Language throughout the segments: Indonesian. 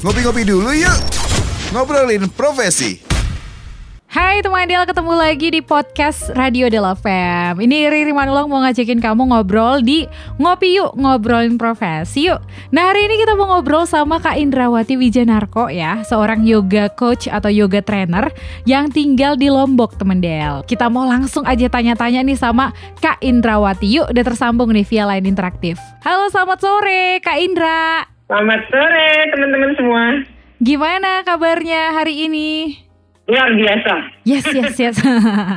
Ngopi-ngopi dulu yuk. Ngobrolin profesi. Hai teman Del, ketemu lagi di podcast Radio Fam. Ini Riri Manulang mau ngajakin kamu ngobrol di Ngopi Yuk, ngobrolin profesi yuk. Nah hari ini kita mau ngobrol sama Kak Indrawati Wijanarko ya, seorang yoga coach atau yoga trainer yang tinggal di Lombok teman Del. Kita mau langsung aja tanya-tanya nih sama Kak Indrawati. Yuk udah tersambung nih via line interaktif. Halo selamat sore Kak Indra. Selamat sore teman-teman semua. Gimana kabarnya hari ini? Luar biasa. Yes, yes, yes.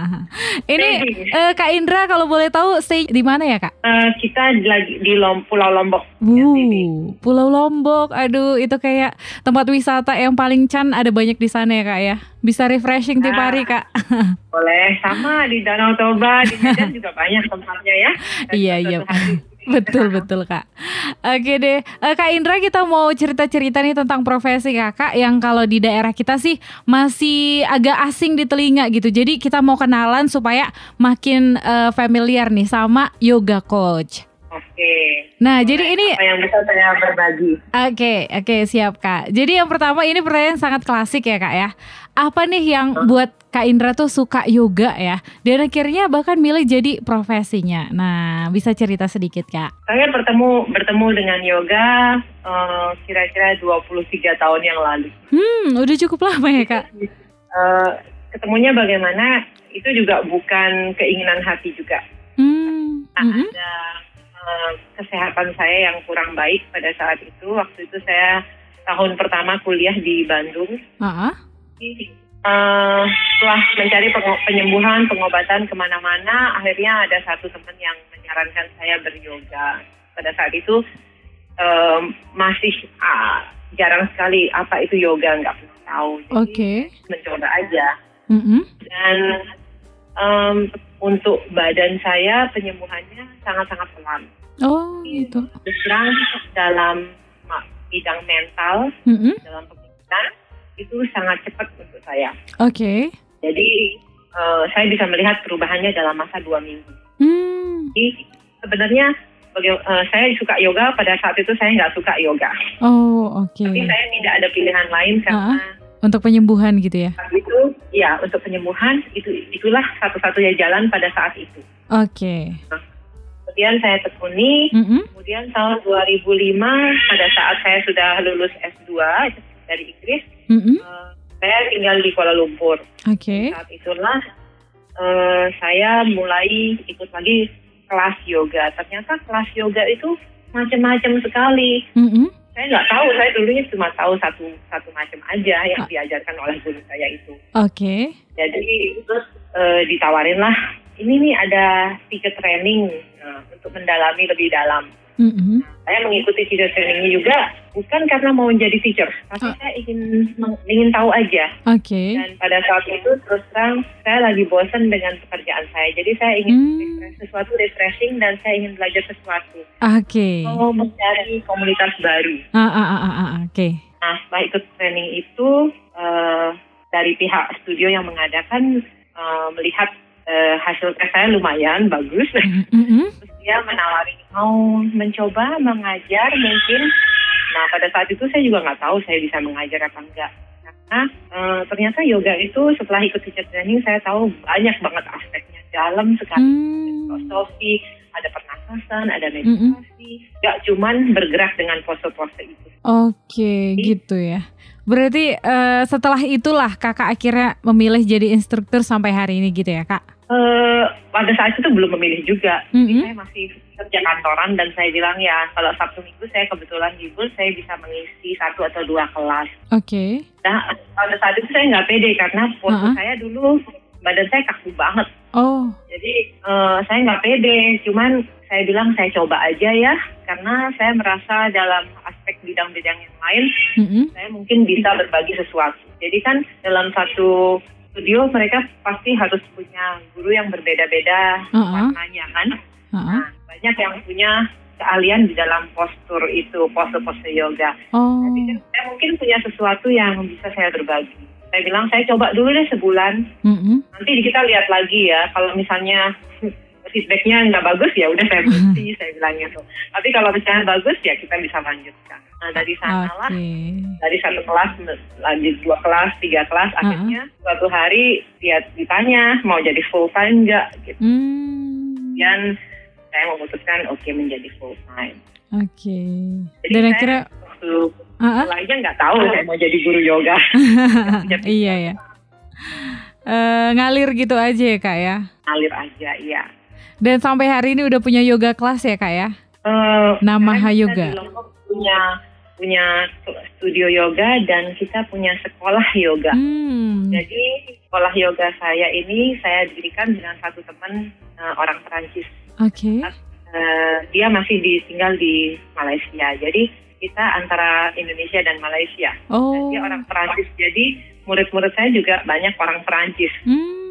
Ini eh, Kak Indra kalau boleh tahu stay di mana ya Kak? Eh, kita lagi di Lom Pulau Lombok. Wuh, Pulau Lombok. Aduh, itu kayak tempat wisata yang paling can ada banyak di sana ya Kak ya. Bisa refreshing tiap Ah. hari Kak. Boleh sama di Danau Toba, di Medan juga banyak tempatnya ya. Dan Iya, iya. Betul, betul Kak. Oke deh, Eh, Kak Indra kita mau cerita-cerita nih tentang profesi Kakak yang kalau di daerah kita sih masih agak asing di telinga gitu. Jadi kita mau kenalan supaya makin eh, familiar nih sama yoga coach. Oke. Nah, jadi ini Apa yang bisa saya berbagi? Oke, oke siap Kak. Jadi yang pertama ini pertanyaan sangat klasik ya Kak ya. Apa nih yang buat Kak Indra tuh suka yoga ya? Dan akhirnya bahkan milih jadi profesinya. Nah, bisa cerita sedikit Kak? Saya bertemu bertemu dengan yoga eh, kira-kira 23 tahun yang lalu. Hmm, udah cukup lama ya Kak? Eh, ketemunya bagaimana? Itu juga bukan keinginan hati juga. Hmm, Nah, mm-mm. ada eh, kesehatan saya yang kurang baik pada saat itu. Waktu itu saya tahun pertama kuliah di Bandung. Ah, ah. Eh, setelah mencari penyembuhan, pengobatan ke mana-mana, akhirnya ada satu teman yang menyarankan saya beryoga. Pada saat itu eh, masih ah, jarang sekali apa itu yoga, nggak pernah tahu. Jadi Oke. mencoba aja. Mm-mm. Dan em, untuk badan saya penyembuhannya sangat-sangat pelan. Oh, gitu. Terus terang dalam ma- bidang mental, Mm-mm. dalam pemikiran itu sangat cepat untuk saya. Oke. Jadi eh, saya bisa melihat perubahannya dalam masa dua minggu. Hmm. Jadi sebenarnya eh, saya suka yoga pada saat itu saya nggak suka yoga. Oh, oke. Tapi saya tidak ada pilihan lain karena Untuk penyembuhan gitu ya? saat itu ya untuk penyembuhan itu itulah satu-satunya jalan pada saat itu. Oke. Kemudian saya tekuni, Mm-mm. kemudian tahun 2005 pada saat saya sudah lulus S2 dari Inggris, Mm-mm. eh, saya tinggal di Kuala Lumpur. Oke. Saat itulah eh, saya mulai ikut lagi kelas yoga. Ternyata kelas yoga itu macam-macam sekali. Mm-mm. Saya nggak tahu, saya dulunya cuma tahu satu satu macam aja yang Ah. diajarkan oleh guru saya itu. Oke. Jadi terus eh, ditawarin lah, ini nih ada tiket training eh, untuk mendalami lebih dalam. Mm-mm. Saya mengikuti teacher trainingnya juga bukan karena mau menjadi teacher, tapi Ah. saya ingin meng- ingin tahu aja. Oke. Dan pada saat itu terus terang saya lagi bosan dengan pekerjaan saya, jadi saya ingin Hmm. refresh- sesuatu refreshing dan saya ingin belajar sesuatu. Oke. Mau mencari komunitas baru. Ah, ah, ah, ah, ah, oke. Nah setelah ikut training itu eh, dari pihak studio yang mengadakan eh, melihat eh, hasil tes saya lumayan bagus. Mm-mm. Terus dia menawari mau mencoba mengajar mungkin. Nah pada saat itu saya juga nggak tahu saya bisa mengajar apa enggak. Karena eh, ternyata yoga itu setelah ikut teacher training saya tahu banyak banget aspeknya dalam sekali. Hmm. Filosofi, ada pernafasan, ada meditasi. Nggak cuman bergerak dengan pose-pose itu. Oke, gitu ya. Berarti eh, setelah itulah kakak akhirnya memilih jadi instruktur sampai hari ini gitu ya kak? Eh, pada saat itu belum memilih juga. Mm-mm. Saya masih kerja kantoran dan saya bilang ya kalau Sabtu Minggu saya kebetulan libur saya bisa mengisi satu atau dua kelas. Oke. Nah pada saat itu saya nggak pede karena foto Uh-uh. saya dulu badan saya kaku banget. Oh, Jadi eh, saya nggak pede. Cuman saya bilang saya coba aja ya karena saya merasa dalam aspek bidang-bidang yang lain mm-mm. saya mungkin bisa berbagi sesuatu. Jadi kan dalam satu studio mereka pasti harus punya guru yang berbeda-beda Uh-uh. warnanya kan. Ah, Nah, banyak yang punya keahlian di dalam postur itu, pose-pose yoga. Oh, Saya pikir saya mungkin punya sesuatu yang bisa saya berbagi. Saya bilang saya coba dulu deh sebulan, mm-mm. nanti kita lihat lagi ya. Kalau misalnya feedbacknya nggak bagus ya udah saya berhenti saya bilang gitu. Tapi kalau misalnya bagus ya kita bisa lanjutkan. Nah dari sana lah Oke. dari satu kelas lanjut dua kelas tiga kelas akhirnya suatu hari dia ditanya mau jadi full time nggak gitu Hmm. dan saya memutuskan oke menjadi full time Oke. Jadi Dan saya- akhirnya waktu Ah, ah. mulainya nggak tahu saya mau jadi guru yoga iya ya. Eh, ngalir gitu aja ya kak ya. alir aja iya Dan sampai hari ini udah punya yoga kelas ya kak ya. Namaha sekarang kita Yoga. di Lombok punya punya studio yoga dan kita punya sekolah yoga Hmm. Jadi sekolah yoga saya ini saya dirikan dengan satu teman eh, orang Perancis. Oke. Eh, dia masih di, tinggal di Malaysia. Jadi kita antara Indonesia dan Malaysia. Dan Oh. dia orang Perancis. Jadi murid-murid saya juga banyak orang Perancis. Hmm.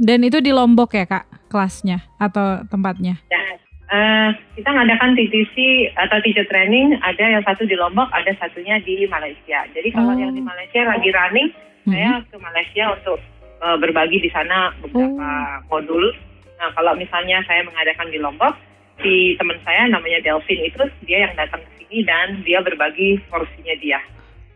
Dan itu di Lombok ya kak kelasnya atau tempatnya? Dan eh, kita ngadakan TTC atau teacher training. Ada yang satu di Lombok, ada satunya di Malaysia. Jadi kalau Oh. yang di Malaysia lagi running, saya ke Malaysia untuk uh, berbagi di sana beberapa modul. Nah, kalau misalnya saya mengadakan di Lombok, si teman saya namanya Delvin itu dia yang datang ke sini dan dia berbagi porsinya dia.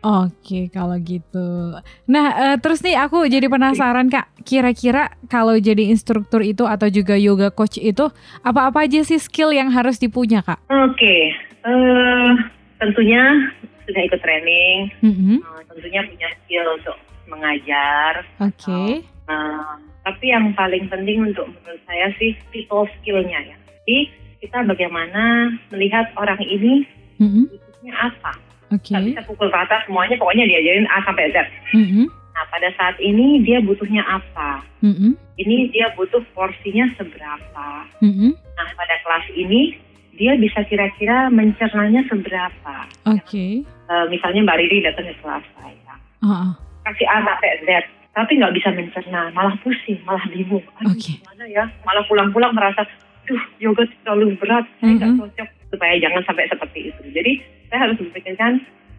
Oke, kalau gitu. Nah, eh, terus nih aku jadi penasaran Kak, kira-kira kalau jadi instruktur itu atau juga yoga coach itu apa-apa aja sih skill yang harus dipunya Kak? Oke, eh, tentunya sudah ikut training, Mhm. eh, tentunya punya skill untuk mengajar. Oke. Eh, tapi yang paling penting untuk menurut saya sih people skillnya ya. Jadi kita bagaimana melihat orang ini Mhm. butuhnya apa. Oke. Nggak bisa pukul rata semuanya, pokoknya diajarin A sampai Z. Mhm. Nah, pada saat ini dia butuhnya apa? Mhm. Ini dia butuh porsinya seberapa? Mhm. Nah, pada kelas ini dia bisa kira-kira mencernanya seberapa? Oke. Eh, misalnya Mbak Riri datang ke kelas saya, ah. kasih A sampai Z, tapi nggak bisa mencerna, malah pusing, malah bingung. Oke. gimana ya? Malah pulang-pulang merasa, duh, yoga terlalu berat, saya nggak cocok. Supaya jangan sampai seperti itu. Jadi saya harus memikirkan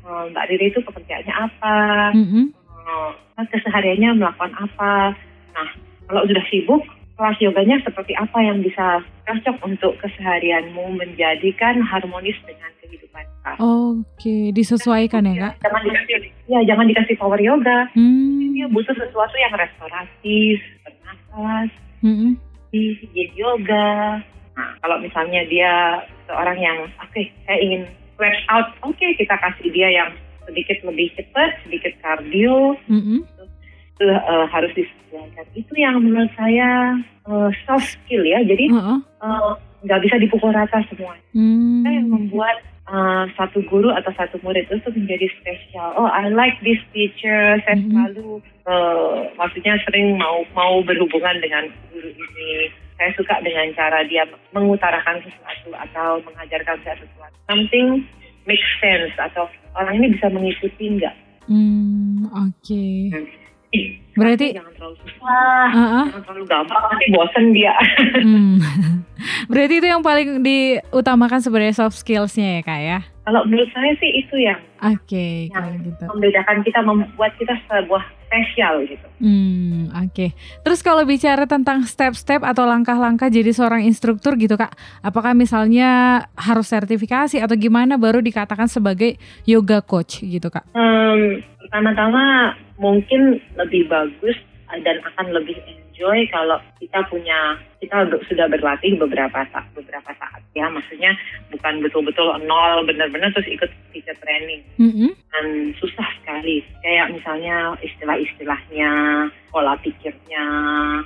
eh, Mbak Riri itu pekerjaannya apa, Mhm. eh, kesehariannya melakukan apa. Nah, kalau sudah sibuk, kelas yoganya seperti apa yang bisa cocok untuk keseharianmu menjadikan harmonis dengan kehidupan kita. Oke, disesuaikan ya Kak? Jangan dikasih, ya jangan dikasih power yoga. Hmm. Dia butuh sesuatu yang restoratif, bernafas, Mhm. di yoga. Nah, kalau misalnya dia seorang yang, oke, saya ingin stretch out, oke, kita kasih dia yang sedikit lebih cepat, sedikit kardio, Mhm. itu eh, harus disesuaikan. Itu yang menurut saya eh, soft skill ya. Jadi eh, nggak bisa dipukul rata semua. Hmm. Kita yang membuat eh, satu guru atau satu murid itu menjadi spesial. Oh, I like this teacher. Saya Mhm. selalu, eh, maksudnya sering mau mau berhubungan dengan guru ini. Saya suka dengan cara dia mengutarakan sesuatu atau mengajarkan saya sesuatu. Something make sense atau orang ini bisa mengikuti nggak? Hmm, oke. Ih, Berarti- jangan terlalu susah, Ah, ah. jangan terlalu gampang, nanti bosen dia. Hmm. Berarti itu yang paling diutamakan sebenarnya soft skills-nya ya kak ya? Kalau menurut saya sih itu yang Oke, Yang kalau gitu. membedakan kita, membuat kita sebuah spesial gitu. Hmm, oke. Terus kalau bicara tentang step-step atau langkah-langkah jadi seorang instruktur gitu kak, apakah misalnya harus sertifikasi atau gimana baru dikatakan sebagai yoga coach gitu kak? Em, pertama-tama mungkin lebih bagus dan akan lebih enjoy kalau kita punya kita udah- sudah berlatih beberapa saat beberapa saat ya maksudnya bukan betul-betul nol benar-benar terus ikut teacher training Mm-mm. dan susah sekali kayak misalnya istilah-istilahnya pola pikirnya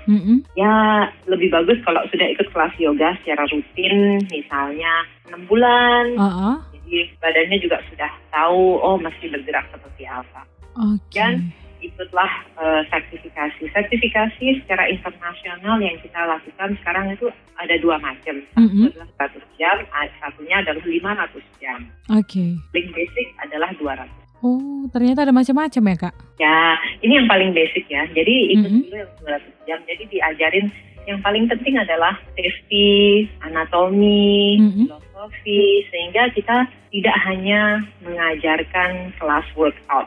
Mm-mm. ya lebih bagus kalau sudah ikut kelas yoga secara rutin misalnya enam bulan oh. jadi badannya juga sudah tahu oh mesti bergerak seperti apa Oke. Dan- ikutlah eh, sertifikasi sertifikasi secara internasional yang kita lakukan sekarang itu ada dua macam satu Mhm. adalah 100 jam satunya adalah 500 jam Oke. paling basic adalah 200 Oh, ternyata ada macam-macam ya kak? ya ini yang paling basic ya jadi ikut Mhm. dulu yang 200 jam jadi diajarin yang paling penting adalah safety anatomi Mhm. filosofi sehingga kita tidak hanya mengajarkan kelas workout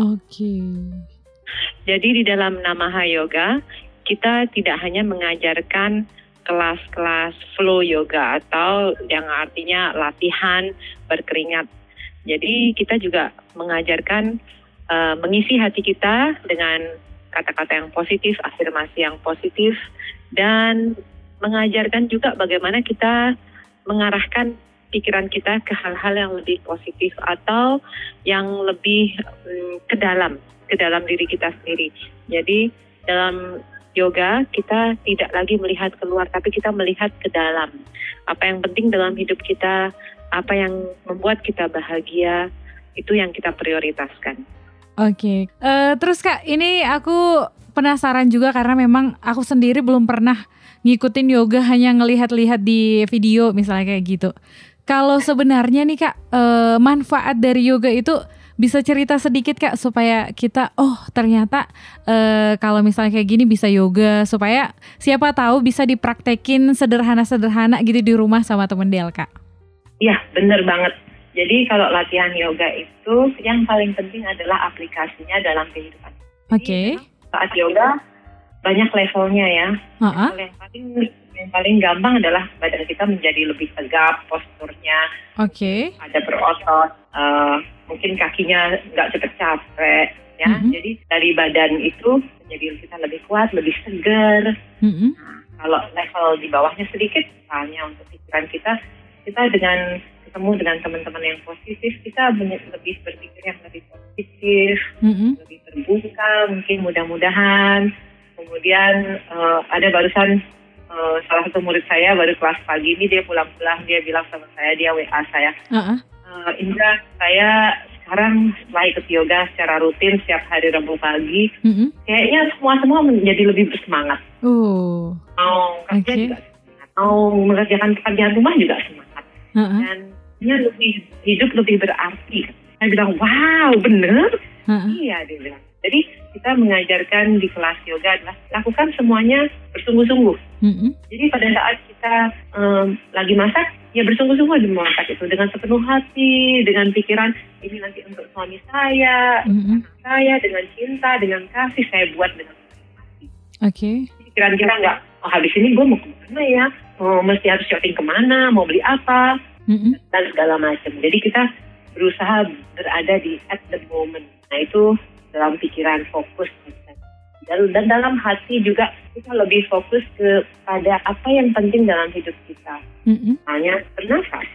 Oke. Jadi di dalam Namaha Yoga kita tidak hanya mengajarkan kelas-kelas flow yoga atau yang artinya latihan berkeringat. Jadi kita juga mengajarkan uh, mengisi hati kita dengan kata-kata yang positif, afirmasi yang positif, dan mengajarkan juga bagaimana kita mengarahkan pikiran kita ke hal-hal yang lebih positif atau yang lebih um, ke dalam, ke dalam diri kita sendiri. Jadi dalam yoga kita tidak lagi melihat keluar, tapi kita melihat ke dalam. Apa yang penting dalam hidup kita, apa yang membuat kita bahagia, itu yang kita prioritaskan. Oke, okay. uh, eh, terus kak, ini aku penasaran juga karena memang aku sendiri belum pernah ngikutin yoga hanya ngelihat-lihat di video misalnya kayak gitu. Kalau sebenarnya nih kak, uh, manfaat dari yoga itu bisa cerita sedikit kak supaya kita oh ternyata uh, kalau misalnya kayak gini bisa yoga supaya siapa tahu bisa dipraktekin sederhana-sederhana gitu di rumah sama temen Del kak. Iya bener banget jadi kalau latihan yoga itu yang paling penting adalah aplikasinya dalam kehidupan. Oke. Okay. Saat yoga banyak levelnya ya. Uh-huh. Level yang paling yang paling gampang adalah badan kita menjadi lebih tegap, posturnya. Oke. Okay. Ada berotot, uh, mungkin kakinya nggak cepet capek ya. Mm-hmm. Jadi dari badan itu menjadi kita lebih kuat, lebih segar. Mm-hmm. Nah, kalau level di bawahnya sedikit, misalnya untuk pikiran kita, kita dengan ketemu dengan teman-teman yang positif, kita lebih berpikir yang lebih positif, mm-hmm. lebih terbuka, mungkin mudah-mudahan. Kemudian uh, ada barusan uh, salah satu murid saya baru kelas pagi ini dia pulang-pulang dia bilang sama saya dia WA saya, uh-uh. uh, Indra saya sekarang setelah ikut yoga secara rutin setiap hari Rabu pagi, mm-hmm. kayaknya semua semua menjadi lebih bersemangat. Uh, mau kerja okay. juga semangat, mau mengerjakan pekerjaan rumah juga semangat. Uh-uh. Dan dia lebih hidup lebih berarti. Saya bilang, wow, bener? Uh-uh. Iya, dia bilang. Jadi kita mengajarkan di kelas yoga adalah lakukan semuanya bersungguh-sungguh. Mm-hmm. Jadi pada saat kita um, lagi masak, ya bersungguh-sungguh di memasak itu dengan sepenuh hati, dengan pikiran ini nanti untuk suami saya, mm-hmm. anak saya, dengan cinta, dengan kasih saya buat dengan hati. Oke. Okay. Pikiran kita nggak, oh habis ini gue mau ke mana ya? Oh, mesti harus shopping ke mana? Mau beli apa? dan segala macam. Jadi kita berusaha berada di at the moment. Nah itu dalam pikiran fokus dan, dan dalam hati juga kita lebih fokus kepada apa yang penting dalam hidup kita. Mm-hmm. Bernafas.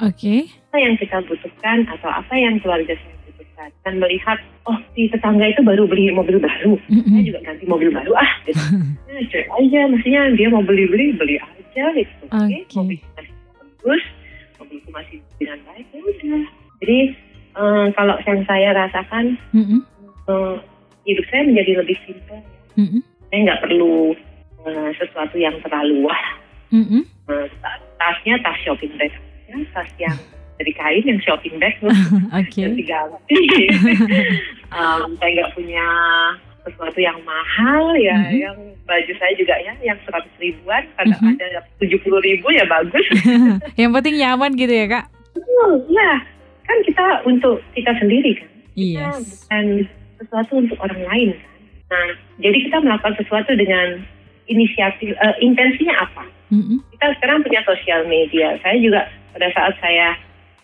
Oke. Okay. Apa yang kita butuhkan atau apa yang keluarga saya butuhkan dan melihat oh si tetangga itu baru beli mobil baru, mm-hmm. saya juga ganti mobil baru ah. Gitu. nah, aja, maksudnya dia mau beli beli beli aja gitu. Oke. Okay. Mobil bagus mobilku masih dengan baik ya udah jadi um, kalau yang saya rasakan mm-hmm. um, hidup saya menjadi lebih simpel mm-hmm. saya nggak perlu uh, sesuatu yang terlalu wah mm-hmm. uh, tasnya tas shopping bag ya, tas yang dari kain yang shopping bag okay. ganti-ganti um, saya nggak punya sesuatu yang mahal ya mm-hmm. yang baju saya juga ya yang seratus ribuan karena mm-hmm. ada tujuh puluh ribu ya bagus yang penting nyaman gitu ya kak oh, ya kan kita untuk kita sendiri kan yes. bukan sesuatu untuk orang lain kan nah jadi kita melakukan sesuatu dengan inisiatif uh, intensinya apa mm-hmm. kita sekarang punya sosial media saya juga pada saat saya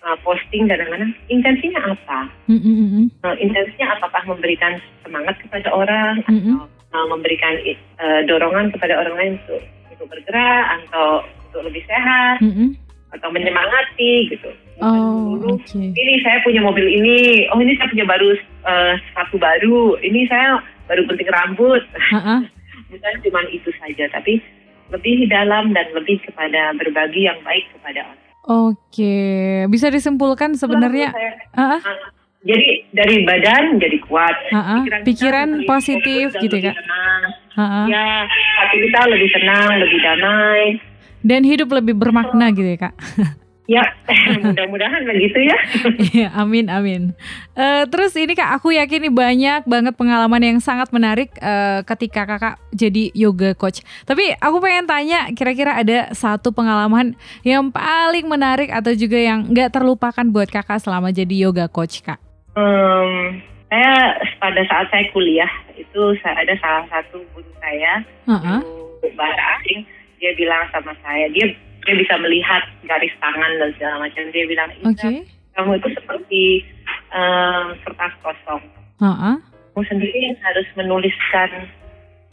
uh, posting kadang-kadang intensinya apa? Mm-hmm. Uh, intensinya apakah memberikan semangat kepada orang mm-hmm. atau uh, memberikan uh, dorongan kepada orang lain untuk untuk bergerak atau untuk lebih sehat mm-hmm. atau menyemangati gitu. Oh, dulu okay. ini saya punya mobil ini, oh ini saya punya baru uh, sepatu baru, ini saya baru gunting rambut. Uh-uh. Bukan cuma itu saja, tapi lebih dalam dan lebih kepada berbagi yang baik kepada orang. Oke, bisa disimpulkan sebenarnya. Uh-uh. Jadi dari badan jadi kuat, uh-uh. pikiran, pikiran positif gitu kak. Uh-uh. Ya, hati kita lebih tenang, lebih damai. Dan hidup lebih bermakna gitu ya kak. Ya, mudah-mudahan begitu ya. Iya, amin amin. Uh, terus ini kak, aku yakin nih banyak banget pengalaman yang sangat menarik uh, ketika kakak jadi yoga coach. Tapi aku pengen tanya, kira-kira ada satu pengalaman yang paling menarik atau juga yang nggak terlupakan buat kakak selama jadi yoga coach kak? Um, saya pada saat saya kuliah itu saya ada salah satu guru saya, uh-huh. guru bahasa asing dia bilang sama saya dia dia bisa melihat garis tangan dan segala macam dia bilang Oke. Indra kamu itu seperti eh, kertas kosong Ha-ah. kamu sendiri yang harus menuliskan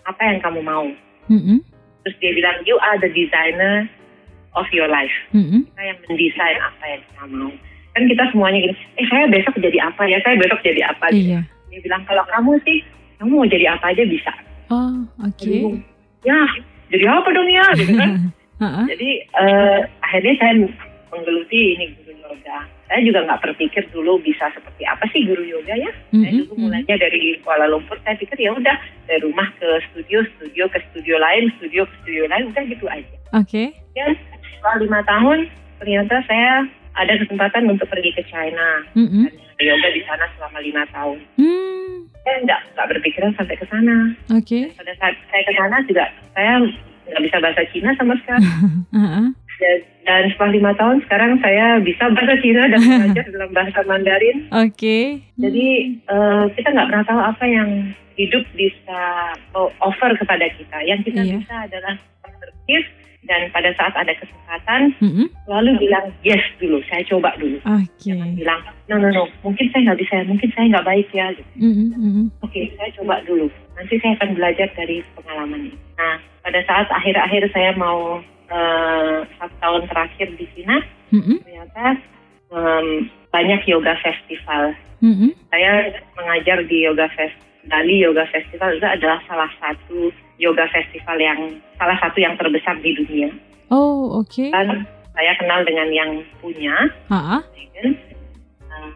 apa yang kamu mau Mm-mm. terus dia bilang you are the designer of your life Mm-mm. kita yang mendesain apa yang kita mau kan kita semuanya gini eh saya besok jadi apa ya saya besok jadi apa Iya. dia bilang kalau kamu sih kamu mau jadi apa aja bisa Oh, oke. Bingung. ya jadi apa dong ya gitu kan Jadi eh, akhirnya saya menggeluti ini guru yoga saya juga nggak berpikir dulu bisa seperti apa sih guru yoga ya saya Mm-mm, dulu mulainya dari Kuala Lumpur saya pikir ya udah dari rumah ke studio studio ke studio lain studio ke studio lain udah gitu aja Oke. ya setelah lima tahun ternyata saya ada kesempatan untuk pergi ke China Mm-mm. dan yoga di sana selama lima tahun Hmm. saya nggak nggak berpikiran sampai ke sana Oke. pada saat saya ke sana juga saya nggak bisa bahasa Cina sama sekali dan, dan setelah lima tahun sekarang saya bisa bahasa Cina dan belajar dalam bahasa Mandarin Oke. jadi eh, kita nggak pernah tahu apa yang hidup bisa offer kepada kita yang kita Iya. bisa adalah assertif dan pada saat ada kesempatan Mm-mm. selalu bilang yes dulu saya coba dulu Oke. jangan bilang no no no mungkin saya nggak bisa mungkin saya nggak baik ya gitu. Mm-mm, mm-mm. Oke, saya coba dulu. Nanti saya akan belajar dari pengalaman ini. Nah, pada saat akhir-akhir saya mau eh, satu tahun terakhir di Cina, Mm-mm. ternyata em, banyak yoga festival. Mm-mm. Saya mengajar di yoga fest Bali Yoga Festival itu adalah salah satu yoga festival yang salah satu yang terbesar di dunia. Oh, oke. Dan saya kenal dengan yang punya. Megan. Um,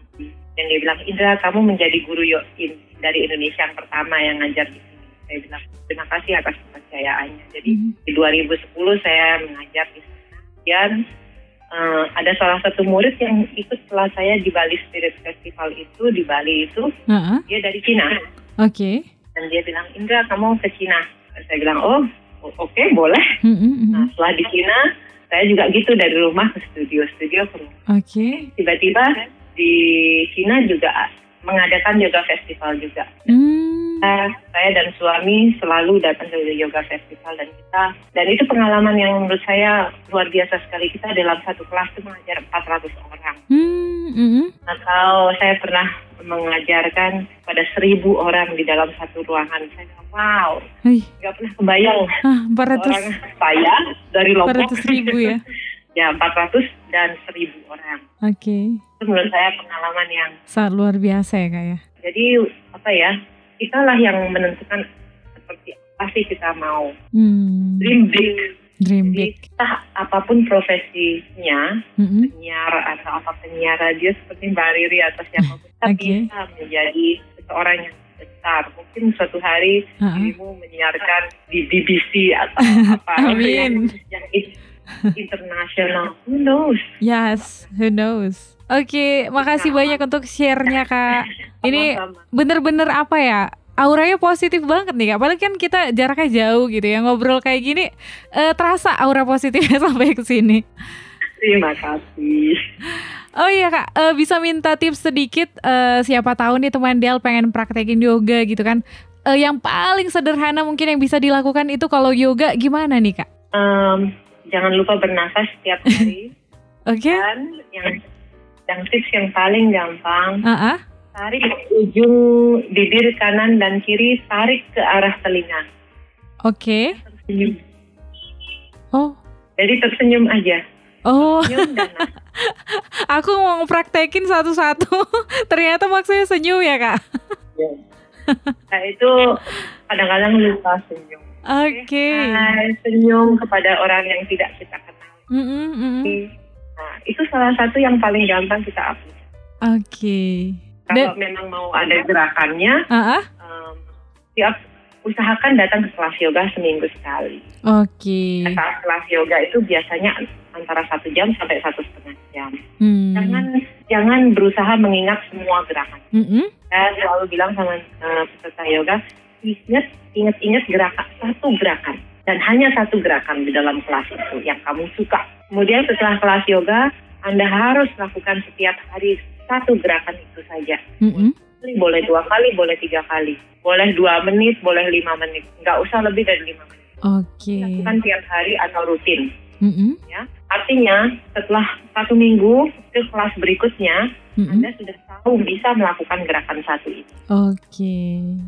dan dia bilang, Indra, kamu menjadi guru yo in- dari Indonesia yang pertama yang ngajar di sini. Saya bilang, terima kasih atas kepercayaannya. Jadi Mhm. di 2010 saya mengajar di sana. Dan eh, ada salah satu murid yang ikut setelah saya di Bali Spirit Festival itu, di Bali itu, Ha-ah. dia dari Cina. Oke. Dan dia bilang, Indra, kamu ke Cina. Saya bilang, oh, oke, boleh. Mm-mm, Nah, mm-mm. setelah di Cina, saya juga gitu dari rumah ke studio, studio ke rumah Oke. tiba-tiba di Cina juga mengadakan yoga festival juga. Hmm. Nah, saya dan suami selalu datang ke yoga festival dan kita dan itu pengalaman yang menurut saya luar biasa sekali. Kita dalam satu kelas itu mengajar 400 orang. Hmm. Mm-mm. Atau saya pernah mengajarkan pada seribu orang di dalam satu ruangan. Saya bilang, wow, nggak pernah kebayang Ah, orang 400 saya dari Lombok. 400 ribu ya. ya 400 dan seribu orang. Oke. Itu menurut saya pengalaman yang Sangat luar biasa ya, Kak ya. Jadi apa ya, kitalah yang menentukan seperti apa sih kita mau. Hmm. Dream big. Dream Jadi big. kita apa pun profesinya, Mm-mm. penyiar atau apa penyiar radio seperti Mbak Riri atau siapa pun, kita Oke. bisa menjadi seseorang yang besar. Mungkin suatu hari dirimu menyiarkan di BBC atau apa Amin. yang, yang in- internasional. Who knows? Yes, who knows. Oke, makasih banyak untuk share-nya, Kak. Ini bener-bener apa ya? Auranya positif banget nih kak. Padahal kan kita jaraknya jauh gitu ya ngobrol kayak gini eh, terasa aura positifnya sampai ke sini. Terima kasih. Oh iya kak, eh, bisa minta tips sedikit eh, siapa tahu nih teman Del pengen praktekin yoga gitu kan? Eh, yang paling sederhana mungkin yang bisa dilakukan itu kalau yoga gimana nih kak? Em, jangan lupa bernafas setiap hari. Oke? Dan yang yang tips yang paling gampang, Ah, ah. Tarik ujung bibir kanan dan kiri, tarik ke arah telinga. Oke. Senyum. Oh, Jadi tersenyum aja. oh. Senyum dan. Aku mau praktekin satu-satu. Ternyata maksudnya senyum ya kak? Nah itu kadang-kadang lupa senyum. Oke. Hai, senyum kepada orang yang tidak kita kenal. Mm-mm, mm-mm. Nah itu salah satu yang paling gampang kita aplikasi. Oke. Kalau Dan- memang mau ada gerakannya, Ah, ah. em, siap usahakan datang ke kelas yoga seminggu sekali. Oke. Saat kelas yoga itu biasanya antara satu jam sampai satu setengah jam. Hmm. Jangan jangan berusaha mengingat semua gerakan. Mm-mm. Saya selalu bilang sama eh, peserta yoga, ingat ingat-ingat gerakan satu gerakan dan hanya satu gerakan di dalam kelas itu yang kamu suka. Kemudian setelah kelas yoga, Anda harus lakukan setiap hari satu gerakan itu saja. Mm-mm. Boleh dua kali, boleh tiga kali. Boleh dua menit, boleh lima menit. Nggak usah lebih dari lima menit. Oke. Lakukan tiap hari atau rutin. Mm-mm. Ya, artinya setelah satu minggu ke kelas berikutnya, Mm-mm. Anda sudah tahu bisa melakukan gerakan satu ini. Oke.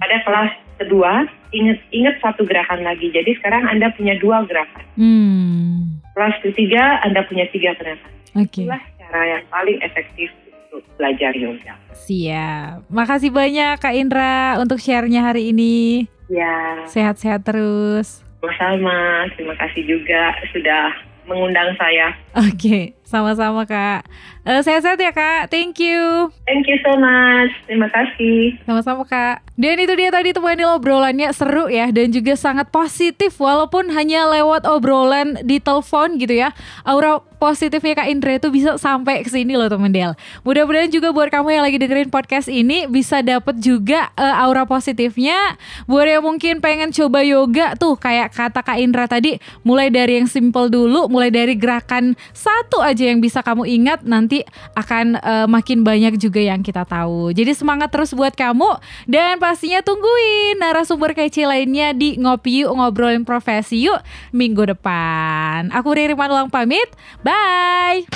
Pada kelas kedua, ingat ingat satu gerakan lagi. Jadi sekarang Anda punya dua gerakan. Hmm. Kelas ketiga, Anda punya tiga gerakan. Oke. Itulah cara yang paling efektif untuk belajar yoga. Siap. Makasih banyak Kak Indra untuk share-nya hari ini. Ya, Sehat-sehat terus. sama-sama. Terima kasih juga sudah mengundang saya. Oke, sama-sama Kak. Eh, sehat-sehat ya Kak. Thank you. Thank you so much. Terima kasih. Sama-sama Kak. Dan itu dia tadi teman obrolannya seru ya dan juga sangat positif walaupun hanya lewat obrolan di telepon gitu ya. Aura positifnya Kak Indra itu bisa sampai ke sini loh teman Del. Mudah-mudahan juga buat kamu yang lagi dengerin podcast ini bisa dapet juga eh, aura positifnya. Buat yang mungkin pengen coba yoga tuh kayak kata Kak Indra tadi mulai dari yang simple dulu, mulai dari gerakan satu aja yang bisa kamu ingat nanti akan eh, makin banyak juga yang kita tahu. Jadi semangat terus buat kamu dan pastinya tungguin narasumber kece lainnya di Ngopi Yuk Ngobrolin Profesi Yuk minggu depan. Aku Riri Manulang pamit. Bye.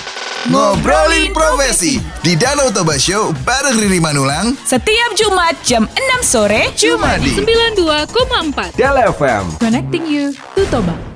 Ngobrolin profesi di Danau Toba Show bareng Riri Manulang Setiap Jumat jam 6 sore cuma di 92,4 Del FM Connecting you to Toba.